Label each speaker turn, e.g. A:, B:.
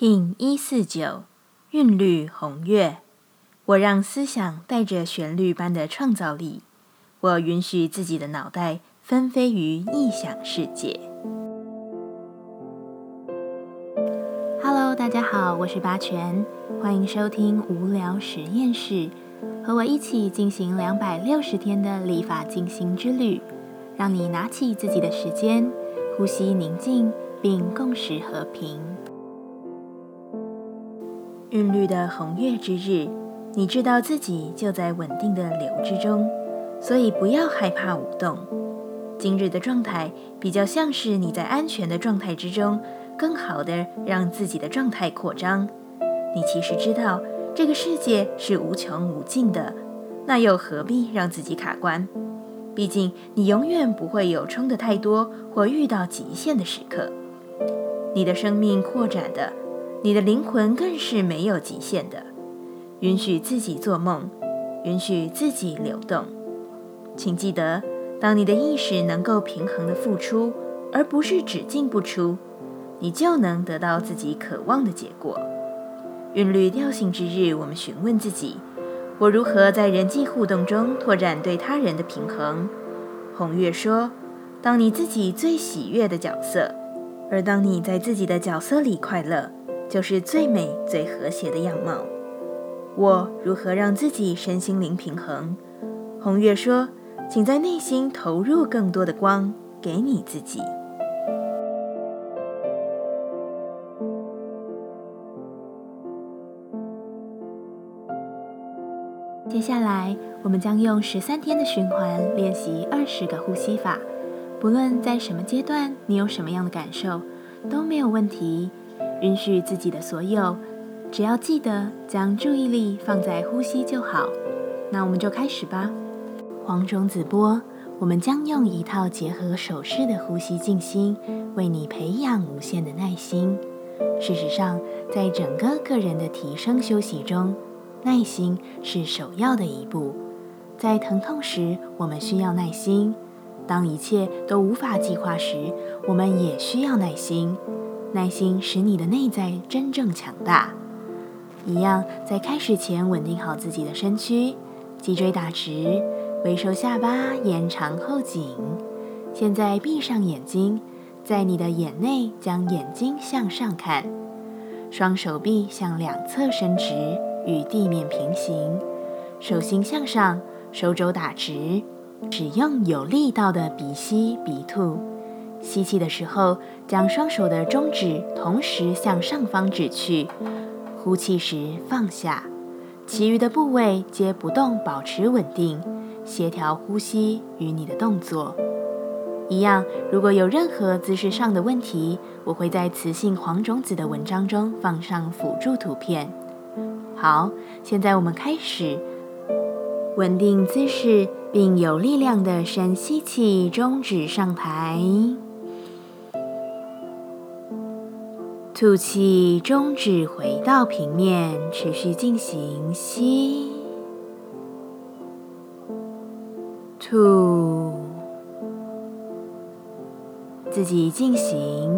A: P 一四九韵律红月，我让思想带着旋律般的创造力，我允许自己的脑袋纷飞于异想世界。Hello，大家好，我是八全，欢迎收听无聊实验室，和我一起进行两百六十天的立法进行之旅，让你拿起自己的时间，呼吸宁静，并共识和平。韵律的红月之日，你知道自己就在稳定的流之中，所以不要害怕舞动。今日的状态比较像是你在安全的状态之中，更好的让自己的状态扩张。你其实知道这个世界是无穷无尽的，那又何必让自己卡关？毕竟你永远不会有冲的太多或遇到极限的时刻。你的生命扩展的。你的灵魂更是没有极限的，允许自己做梦，允许自己流动。请记得，当你的意识能够平衡的付出，而不是只进不出，你就能得到自己渴望的结果。韵律调性之日，我们询问自己：我如何在人际互动中拓展对他人的平衡？红月说：当你自己最喜悦的角色，而当你在自己的角色里快乐。就是最美、最和谐的样貌。我如何让自己身心灵平衡？红月说：“请在内心投入更多的光，给你自己。”接下来，我们将用十三天的循环练习二十个呼吸法。不论在什么阶段，你有什么样的感受，都没有问题。允许自己的所有，只要记得将注意力放在呼吸就好。那我们就开始吧。黄种子波，我们将用一套结合手势的呼吸静心，为你培养无限的耐心。事实上，在整个个人的提升休息中，耐心是首要的一步。在疼痛时，我们需要耐心；当一切都无法计划时，我们也需要耐心。耐心使你的内在真正强大。一样，在开始前稳定好自己的身躯，脊椎打直，微收下巴，延长后颈。现在闭上眼睛，在你的眼内将眼睛向上看，双手臂向两侧伸直，与地面平行，手心向上，手肘打直，使用有力道的鼻吸鼻吐。吸气的时候，将双手的中指同时向上方指去；呼气时放下，其余的部位皆不动，保持稳定，协调呼吸与你的动作一样。如果有任何姿势上的问题，我会在雌性黄种子的文章中放上辅助图片。好，现在我们开始稳定姿势，并有力量的深吸气，中指上抬。吐气，中指回到平面，持续进行吸、吐，自己进行。